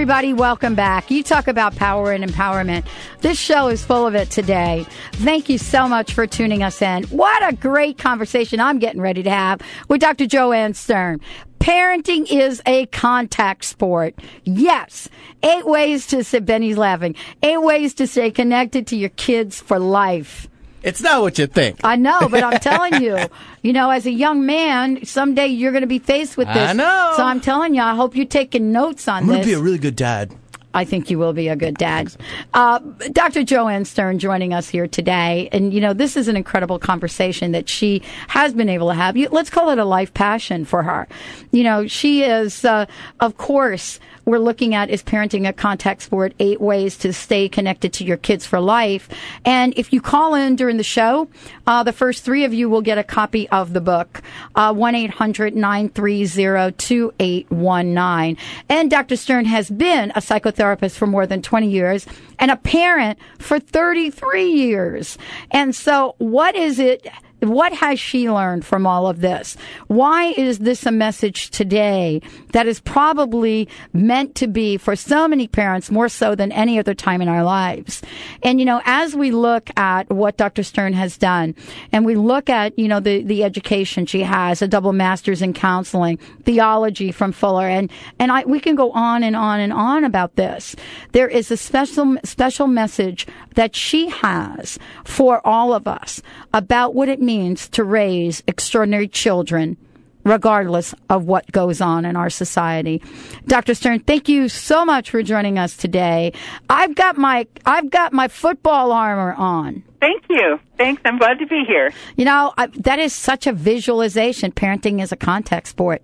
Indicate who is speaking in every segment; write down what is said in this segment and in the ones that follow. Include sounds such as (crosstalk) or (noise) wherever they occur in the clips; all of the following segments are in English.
Speaker 1: everybody. Welcome back. You talk about power and empowerment. This show is full of it today. Thank you so much for tuning us in. What a great conversation I'm getting ready to have with Dr. Joanne Stern. Parenting is a contact sport. Yes. Eight ways to, sit Benny's laughing, eight ways to stay connected to your kids for life.
Speaker 2: It's not what you think.
Speaker 1: I know, but I'm (laughs) telling you, you know, as a young man, someday you're going to be faced with this.
Speaker 2: I know.
Speaker 1: So I'm telling you, I hope you're taking notes on
Speaker 2: I'm
Speaker 1: this.
Speaker 2: going to be a really good dad.
Speaker 1: I think you will be a good dad. Uh, Dr. Joanne Stern joining us here today. And, you know, this is an incredible conversation that she has been able to have. Let's call it a life passion for her. You know, she is, uh, of course, we're looking at is parenting a contact sport, eight ways to stay connected to your kids for life. And if you call in during the show, uh, the first three of you will get a copy of the book, uh, 1-800-930-2819. And Dr. Stern has been a psychotherapist for more than 20 years and a parent for 33 years. And so what is it what has she learned from all of this? Why is this a message today that is probably meant to be for so many parents more so than any other time in our lives? And, you know, as we look at what Dr. Stern has done and we look at, you know, the, the education she has, a double master's in counseling, theology from Fuller, and, and I, we can go on and on and on about this. There is a special, special message that she has for all of us about what it means means to raise extraordinary children regardless of what goes on in our society. Dr. Stern, thank you so much for joining us today. I've got my I've got my football armor on.
Speaker 3: Thank you. Thanks. I'm glad to be here.
Speaker 1: You know, I, that is such a visualization. Parenting is a contact sport.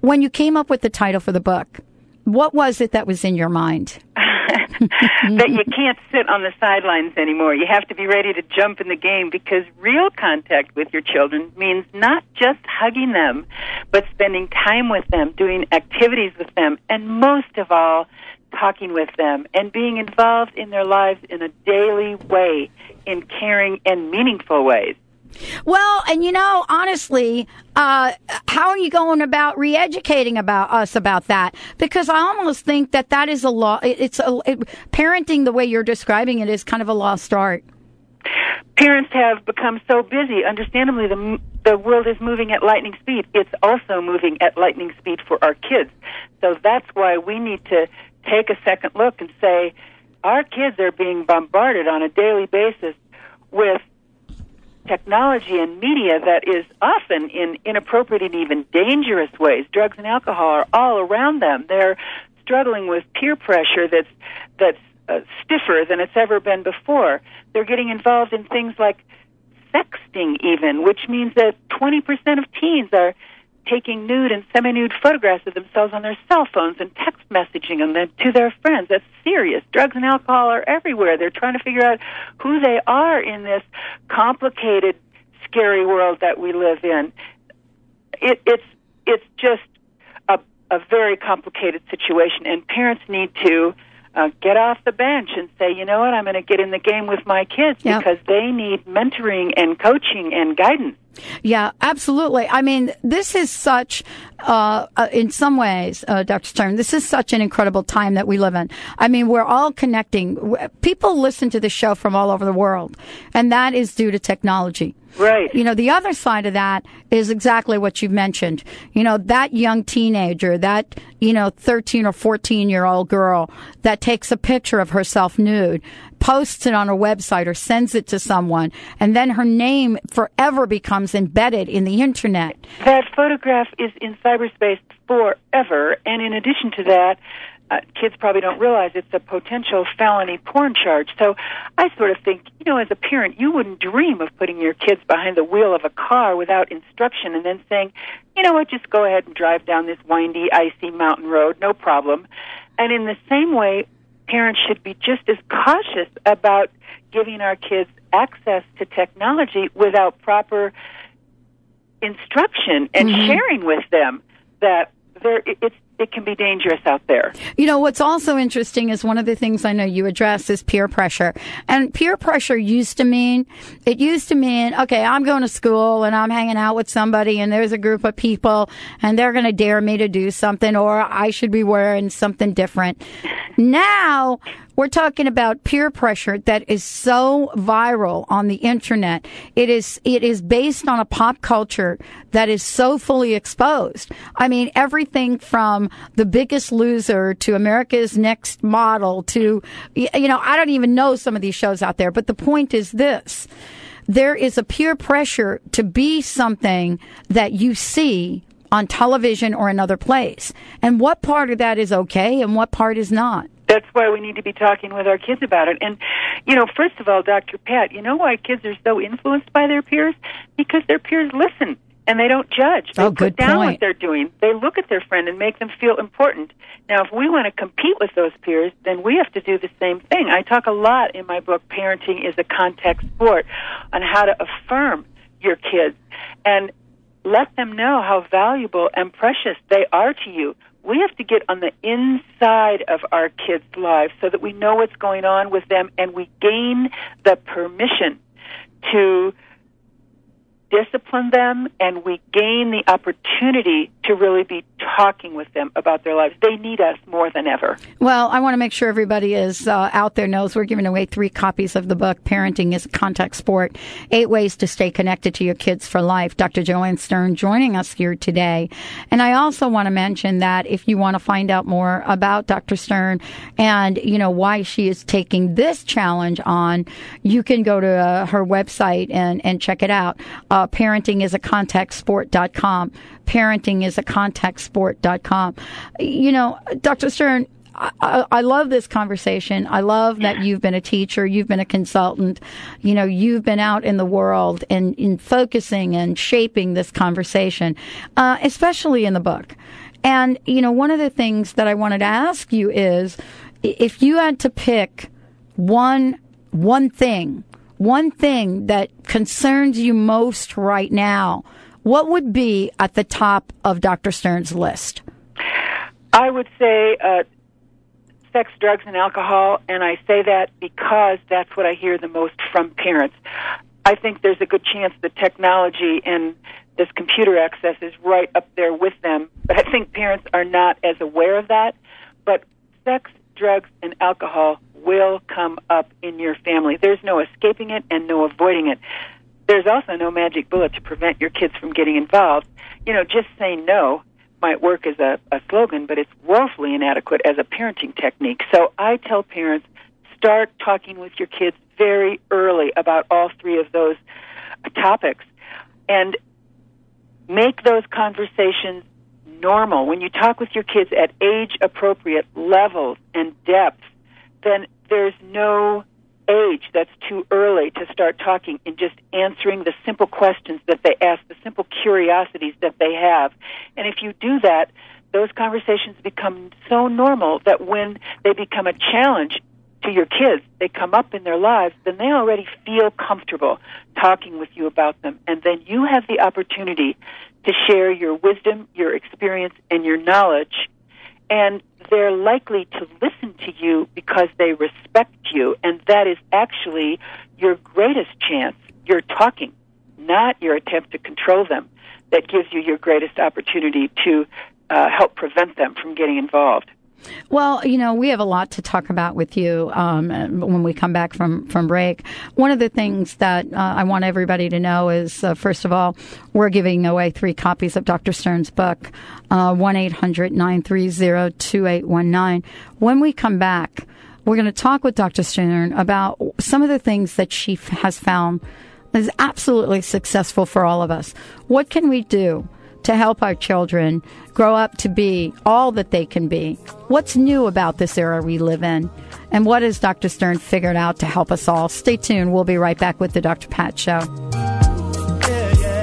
Speaker 1: When you came up with the title for the book, what was it that was in your mind? (laughs) (laughs)
Speaker 3: that you can't sit on the sidelines anymore. You have to be ready to jump in the game because real contact with your children means not just hugging them, but spending time with them, doing activities with them, and most of all, talking with them and being involved in their lives in a daily way, in caring and meaningful ways.
Speaker 1: Well, and you know, honestly, uh, how are you going about re-educating about us about that? Because I almost think that that is a law. It's a it, parenting the way you're describing it is kind of a lost art.
Speaker 3: Parents have become so busy. Understandably, the the world is moving at lightning speed. It's also moving at lightning speed for our kids. So that's why we need to take a second look and say, our kids are being bombarded on a daily basis with technology and media that is often in inappropriate and even dangerous ways. Drugs and alcohol are all around them. They're struggling with peer pressure that's that's uh, stiffer than it's ever been before. They're getting involved in things like sexting, even, which means that 20% of teens are taking nude and semi-nude photographs of themselves on their cell phones and text messaging them to their friends. That's serious. Drugs and alcohol are everywhere. They're trying to figure out who they are in this complicated, scary world that we live in. It, it's it's just a, a very complicated situation, and parents need to uh, get off the bench and say, you know what, I'm going to get in the game with my kids yep. because they need mentoring and coaching and guidance.
Speaker 1: Yeah, absolutely. I mean, this is such, uh, uh, in some ways, uh, Dr. Stern, this is such an incredible time that we live in. I mean, we're all connecting. People listen to the show from all over the world, and that is due to technology.
Speaker 3: Right.
Speaker 1: You know, the other side of that is exactly what you mentioned. You know, that young teenager, that, you know, 13 or 14 year old girl that takes a picture of herself nude, posts it on a website or sends it to someone, and then her name forever becomes embedded in the internet.
Speaker 3: That photograph is in cyberspace forever. And in addition to that, uh, kids probably don't realize it's a potential felony porn charge. So I sort of think, you know, as a parent, you wouldn't dream of putting your kids behind the wheel of a car without instruction and then saying, you know what, just go ahead and drive down this windy, icy mountain road, no problem. And in the same way, parents should be just as cautious about giving our kids access to technology without proper instruction and mm-hmm. sharing with them that there it's it can be dangerous out there.
Speaker 1: You know, what's also interesting is one of the things I know you address is peer pressure. And peer pressure used to mean, it used to mean, okay, I'm going to school and I'm hanging out with somebody and there's a group of people and they're going to dare me to do something or I should be wearing something different. Now, we're talking about peer pressure that is so viral on the internet. It is, it is based on a pop culture that is so fully exposed. I mean, everything from the biggest loser to America's next model to, you know, I don't even know some of these shows out there, but the point is this. There is a peer pressure to be something that you see on television or another place. And what part of that is okay and what part is not?
Speaker 3: That's why we need to be talking with our kids about it. And, you know, first of all, Dr. Pat, you know why kids are so influenced by their peers? Because their peers listen and they don't judge. Oh, they
Speaker 1: oh,
Speaker 3: put down
Speaker 1: point.
Speaker 3: what they're doing. They look at their friend and make them feel important. Now, if we want to compete with those peers, then we have to do the same thing. I talk a lot in my book, Parenting is a Contact Sport, on how to affirm your kids and let them know how valuable and precious they are to you we have to get on the inside of our kids' lives so that we know what's going on with them and we gain the permission to discipline them and we gain the opportunity to really be talking with them about their lives. They need us more than ever.
Speaker 1: Well, I want to make sure everybody is uh, out there knows we're giving away three copies of the book, Parenting is a Contact Sport Eight Ways to Stay Connected to Your Kids for Life. Dr. Joanne Stern joining us here today. And I also want to mention that if you want to find out more about Dr. Stern and, you know, why she is taking this challenge on, you can go to uh, her website and, and check it out. Uh, parentingisacontactsport.com. Parentingisacontactsport.com. You know, Dr. Stern, I, I, love this conversation. I love that you've been a teacher, you've been a consultant, you know, you've been out in the world and in focusing and shaping this conversation, uh, especially in the book. And, you know, one of the things that I wanted to ask you is if you had to pick one, one thing, one thing that concerns you most right now, what would be at the top of Dr. Stern's list?
Speaker 3: I would say uh, sex, drugs, and alcohol, and I say that because that's what I hear the most from parents. I think there's a good chance that technology and this computer access is right up there with them, but I think parents are not as aware of that. But sex, drugs, and alcohol will come up in your family. There's no escaping it and no avoiding it. There's also no magic bullet to prevent your kids from getting involved. You know, just saying no might work as a, a slogan, but it's woefully inadequate as a parenting technique. So I tell parents start talking with your kids very early about all three of those topics and make those conversations normal. When you talk with your kids at age appropriate levels and depths, then there's no age that's too early to start talking and just answering the simple questions that they ask, the simple curiosities that they have. And if you do that, those conversations become so normal that when they become a challenge to your kids, they come up in their lives, then they already feel comfortable talking with you about them. And then you have the opportunity to share your wisdom, your experience, and your knowledge and they're likely to listen to you because they respect you, and that is actually your greatest chance. You're talking, not your attempt to control them, that gives you your greatest opportunity to uh, help prevent them from getting involved.
Speaker 1: Well, you know, we have a lot to talk about with you um, when we come back from, from break. One of the things that uh, I want everybody to know is, uh, first of all, we're giving away three copies of Dr. Stern's book, uh, 1 800 930 2819. When we come back, we're going to talk with Dr. Stern about some of the things that she has found is absolutely successful for all of us. What can we do? To help our children grow up to be all that they can be. What's new about this era we live in? And what has Dr. Stern figured out to help us all? Stay tuned. We'll be right back with the Dr. Pat Show. Yeah, yeah.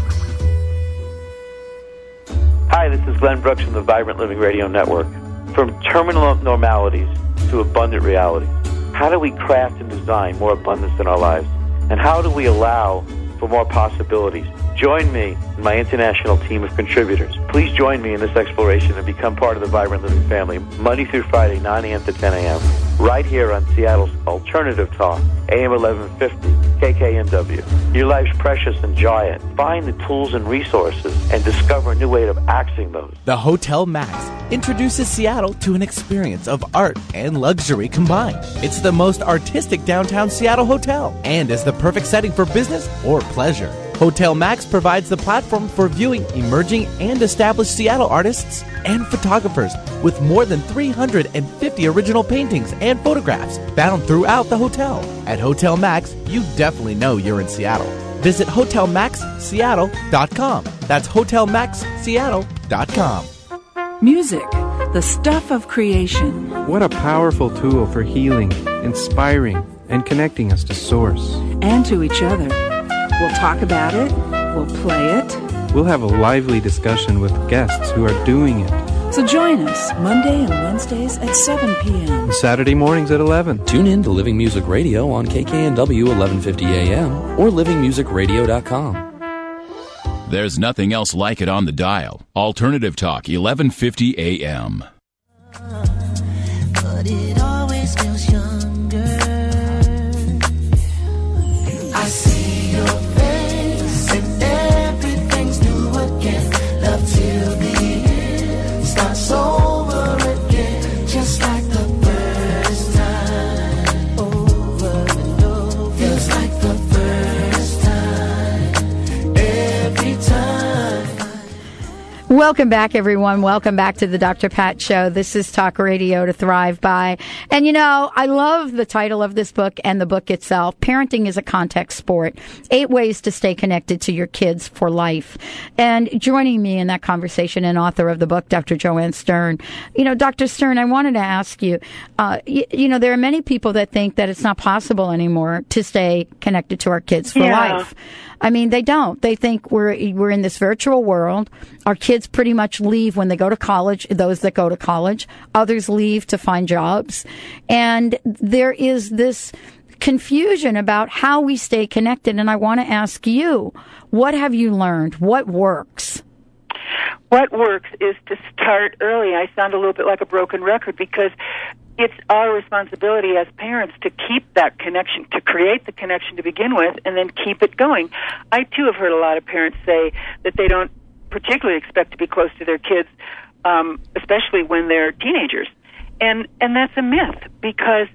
Speaker 4: Hi, this is Glenn Brooks from the Vibrant Living Radio Network. From terminal normalities to abundant realities, how do we craft and design more abundance in our lives? And how do we allow for more possibilities? Join me and my international team of contributors. Please join me in this exploration and become part of the Vibrant Living family Monday through Friday, 9 a.m. to 10 a.m. right here on Seattle's Alternative Talk, AM 1150, KKNW. Your life's precious. Enjoy it. Find the tools and resources and discover a new way of accessing those.
Speaker 2: The Hotel Max introduces Seattle to an experience of art and luxury combined. It's the most artistic downtown Seattle hotel and is the perfect setting for business or pleasure. Hotel Max provides the platform for viewing emerging and established Seattle artists and photographers with more than 350 original paintings and photographs found throughout the hotel. At Hotel Max, you definitely know you're in Seattle. Visit HotelMaxSeattle.com. That's HotelMaxSeattle.com.
Speaker 5: Music, the stuff of creation.
Speaker 6: What a powerful tool for healing, inspiring, and connecting us to Source.
Speaker 5: And to each other. We'll talk about it, we'll play it.
Speaker 6: We'll have a lively discussion with guests who are doing it.
Speaker 5: So join us Monday and Wednesdays at 7 p.m.
Speaker 6: And Saturday mornings at 11.
Speaker 7: Tune in to Living Music Radio on KKNW 1150 AM or livingmusicradio.com.
Speaker 8: There's nothing else like it on the dial. Alternative Talk 1150 AM.
Speaker 1: Welcome back, everyone. Welcome back to the Dr. Pat Show. This is Talk Radio to Thrive By. And you know, I love the title of this book and the book itself. Parenting is a contact sport. Eight ways to stay connected to your kids for life. And joining me in that conversation and author of the book, Dr. Joanne Stern. You know, Dr. Stern, I wanted to ask you, uh, you, you know, there are many people that think that it's not possible anymore to stay connected to our kids for
Speaker 3: Yeah.
Speaker 1: life. I mean, they don't. They think we're we're in this virtual world. Our kids pretty much leave when they go to college. Those that go to college, others leave to find jobs, and there is this confusion about how we stay connected. And I want to ask you, what have you learned? What works?
Speaker 3: What works is to start early. I sound a little bit like a broken record because it's our responsibility as parents to keep that connection, to create the connection to begin with, and then keep it going. I too have heard a lot of parents say that they don't particularly expect to be close to their kids, um, especially when they're teenagers, and and that's a myth because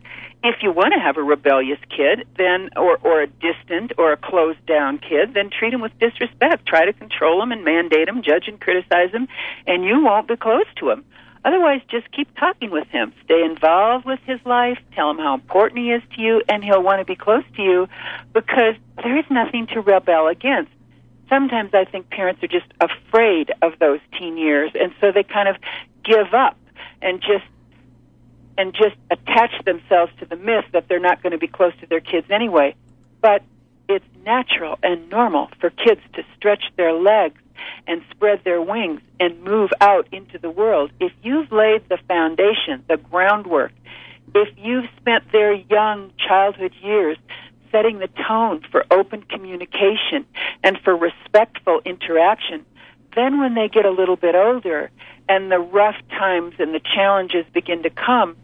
Speaker 3: if you want to have a rebellious kid, then or or a distant or a closed down kid, then treat him with disrespect. Try to control him and mandate him, judge and criticize him, and you won't be close to him. Otherwise, just keep talking with him. Stay involved with his life. Tell him how important he is to you, and he'll want to be close to you because there is nothing to rebel against. Sometimes I think parents are just afraid of those teen years, and so they kind of give up and just and just attach themselves to the myth that they're not going to be close to their kids anyway. But it's natural and normal for kids to stretch their legs and spread their wings and move out into the world. If you've laid the foundation, the groundwork, if you've spent their young childhood years setting the tone for open communication and for respectful interaction, then when they get a little bit older and the rough times and the challenges begin to come,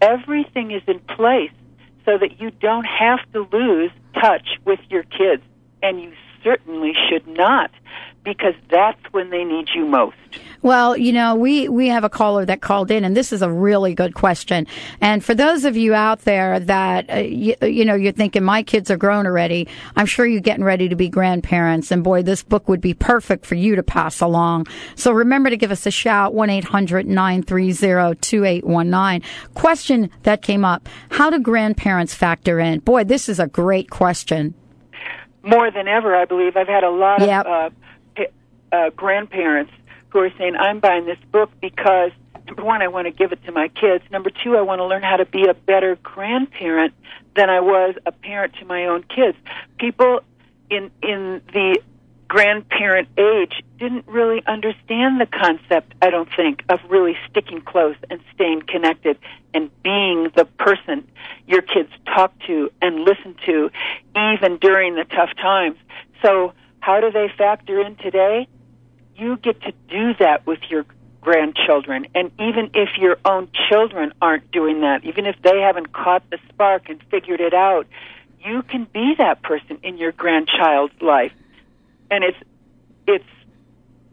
Speaker 3: everything is in place so that you don't have to lose touch with your kids. And you certainly should not, because that's when they need you most.
Speaker 1: Well, you know, we, we have a caller that called in, and this is a really good question. And for those of you out there that, uh, you, you know, you're thinking, my kids are grown already, I'm sure you're getting ready to be grandparents. And boy, this book would be perfect for you to pass along. So remember to give us a shout, 1-800-930-2819. Question that came up, how do grandparents factor in? Boy, this is a great question.
Speaker 3: More than ever, I believe. I've had a lot
Speaker 1: Yep.
Speaker 3: of uh, uh, grandparents who are saying, I'm buying this book because, number one, I want to give it to my kids. Number two, I want to learn how to be a better grandparent than I was a parent to my own kids. People in, in the grandparent age didn't really understand the concept, I don't think, of really sticking close and staying connected and being the person your kids talk to and listen to even during the tough times. So, how do they factor in today? You get to do that with your grandchildren. And even if your own children aren't doing that, even if they haven't caught the spark and figured it out, you can be that person in your grandchild's life. And it's it's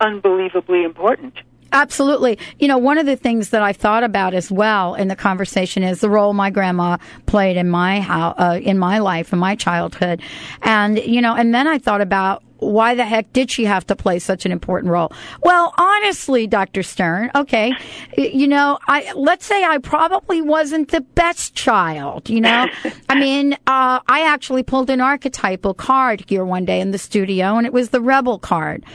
Speaker 3: unbelievably important.
Speaker 1: Absolutely. You know, one of the things that I thought about as well in the conversation is the role my grandma played in my how uh, in my life in my childhood, and you know, and then I thought about why the heck did she have to play such an important role? Well, honestly, Dr. Stern, okay, you know, I let's say I probably wasn't the best child, you know. (laughs) I mean, uh, I actually pulled an archetypal card here one day in the studio and it was the rebel card.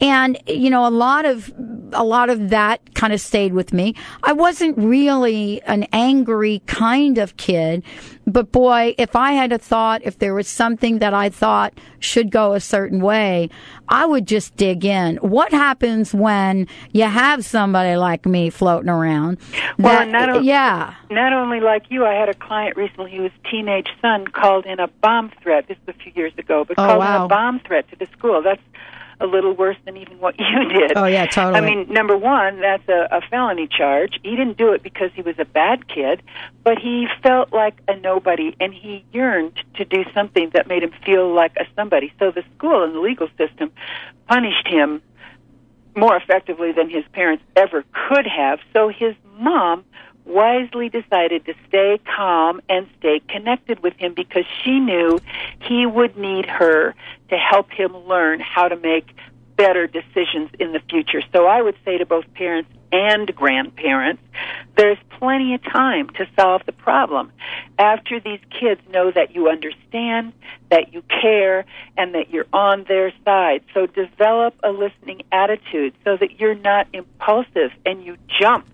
Speaker 1: And you know, a lot of a lot of that kind of stayed with me. I wasn't really an angry kind of kid, but boy, if I had a thought, if there was something that I thought should go a certain way, I would just dig in. What happens when you have somebody like me floating around?
Speaker 3: Well,
Speaker 1: that-
Speaker 3: not o-
Speaker 1: yeah.
Speaker 3: Not only like you, I had a client recently whose teenage son called in a bomb threat. This was a few years ago, but
Speaker 1: Oh,
Speaker 3: called
Speaker 1: wow.
Speaker 3: in a bomb threat to the school. That's a little worse than even what (laughs) you did.
Speaker 1: Oh, yeah, totally.
Speaker 3: I mean, number one, that's a, a felony charge. He didn't do it because he was a bad kid, but he felt like a nobody, and he yearned to do something that made him feel like a somebody. So the school and the legal system punished him more effectively than his parents ever could have. So his mom wisely decided to stay calm and stay connected with him because she knew he would need her to help him learn how to make better decisions in the future. So I would say to both parents and grandparents, there's plenty of time to solve the problem after these kids know that you understand, that you care, and that you're on their side. So develop a listening attitude so that you're not impulsive and you jump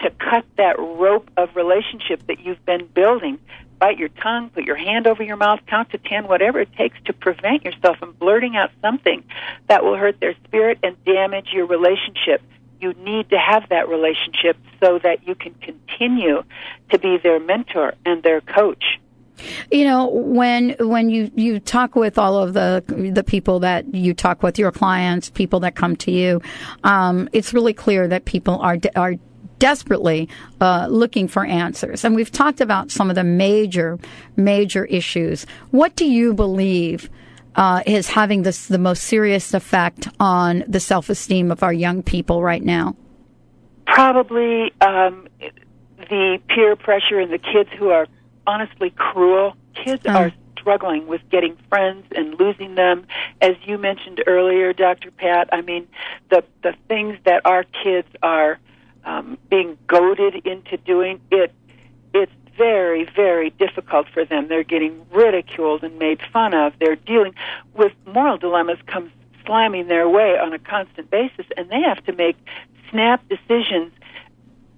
Speaker 3: to cut that rope of relationship that you've been building. Bite your tongue, put your hand over your mouth, count to ten, whatever it takes to prevent yourself from blurting out something that will hurt their spirit and damage your relationship. You need to have that relationship so that you can continue to be their mentor and their coach.
Speaker 1: You know, when when you you talk with all of the the people that you talk with, your clients, people that come to you, um, it's really clear that people are are desperately uh, looking for answers. And we've talked about some of the major major issues. What do you believe? Uh, is having this the most serious effect on the self esteem of our young people right now?
Speaker 3: Probably um, the peer pressure and the kids who are honestly cruel. Kids
Speaker 1: Oh.
Speaker 3: are struggling with getting friends and losing them. As you mentioned earlier, Dr. Pat, I mean, the the things that our kids are um, being goaded into doing it. It's very, very difficult for them. They're getting ridiculed and made fun of. They're dealing with moral dilemmas come slamming their way on a constant basis, and they have to make snap decisions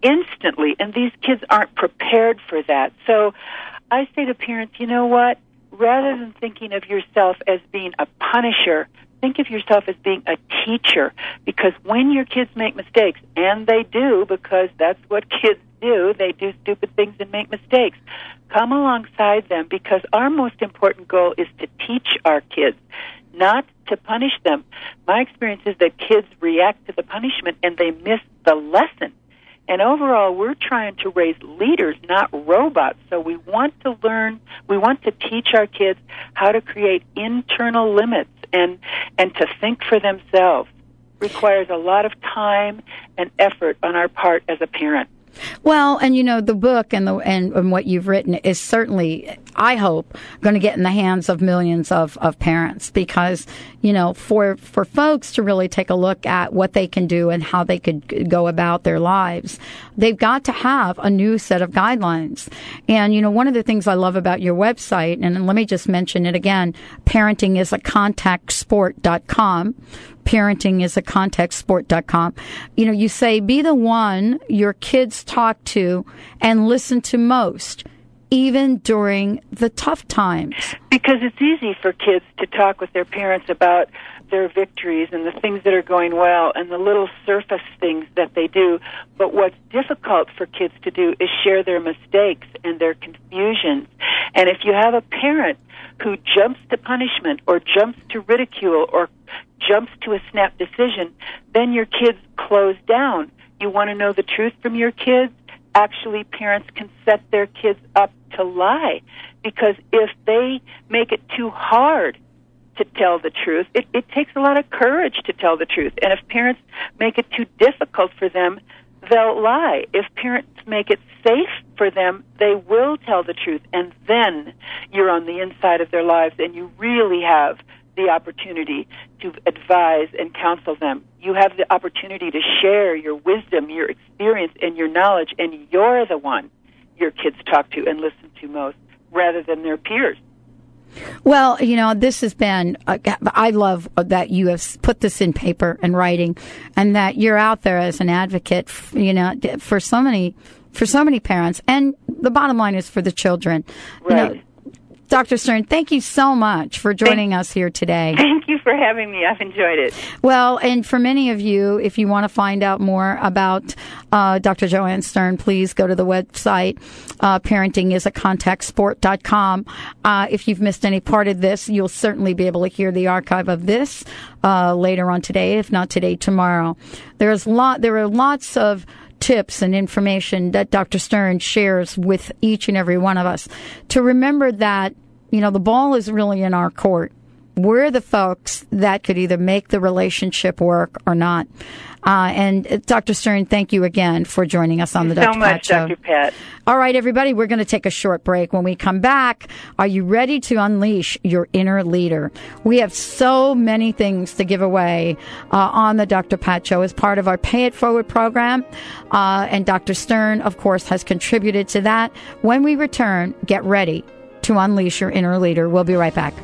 Speaker 3: instantly, and these kids aren't prepared for that. So I say to parents, you know what? Rather than thinking of yourself as being a punisher, think of yourself as being a teacher because when your kids make mistakes, and they do because that's what kids do, they do stupid things and make mistakes. Come alongside them because our most important goal is to teach our kids, not to punish them. My experience is that kids react to the punishment and they miss the lesson. And overall, we're trying to raise leaders, not robots. So we want to learn, we want to teach our kids how to create internal limits and, and to think for themselves. requires a lot of time and effort on our part as a parent.
Speaker 1: Well, and you know the book and the and, and what you've written is certainly, I hope, going to get in the hands of millions of, of parents because you know for for folks to really take a look at what they can do and how they could go about their lives, they've got to have a new set of guidelines. And you know one of the things I love about your website, and let me just mention it again, parenting is a a contactsport.com. You know, you say be the one your kids talk to and listen to most, even during the tough times.
Speaker 3: Because it's easy for kids to talk with their parents about their victories and the things that are going well and the little surface things that they do. But what's difficult for kids to do is share their mistakes and their confusions. And if you have a parent who jumps to punishment or jumps to ridicule or jumps to a snap decision, then your kids close down. You want to know the truth from your kids? Actually, parents can set their kids up to lie because if they make it too hard to tell the truth, it, it takes a lot of courage to tell the truth. And if parents make it too difficult for them, they'll lie. If parents make it safe for them, they will tell the truth. And then you're on the inside of their lives and you really have the opportunity to advise and counsel them. You have the opportunity to share your wisdom, your experience, and your knowledge, and you're the one your kids talk to and listen to most rather than their peers.
Speaker 1: Well, you know, this has been, uh, I love that you have put this in paper and writing and that you're out there as an advocate, you know, for so many, for so many parents. And the bottom line is for the children.
Speaker 3: Right.
Speaker 1: You know, Dr. Stern, thank you so much for joining
Speaker 3: thank,
Speaker 1: us here today.
Speaker 3: Thank you for having me. I've enjoyed it.
Speaker 1: Well, and for many of you, if you want to find out more about uh, Dr. Joanne Stern, please go to the website, uh, parentingisacontactsport.com. Uh, if you've missed any part of this, you'll certainly be able to hear the archive of this uh, later on today, if not today, tomorrow. There's lot, there are lots of tips and information that Dr. Stern shares with each and every one of us to remember that, you know, the ball is really in our court. We're the folks that could either make the relationship work or not. Uh, and uh, Dr. Stern, thank you again for joining us on the
Speaker 3: so
Speaker 1: Dr.
Speaker 3: much,
Speaker 1: Pat Show.
Speaker 3: So much, Dr. Pat.
Speaker 1: All right, everybody, we're going to take a short break. When we come back, are you ready to unleash your inner leader? We have so many things to give away uh, on the Dr. Pat Show as part of our Pay It Forward program. Uh, and Dr. Stern, of course, has contributed to that. When we return, get ready to unleash your inner leader. We'll be right back.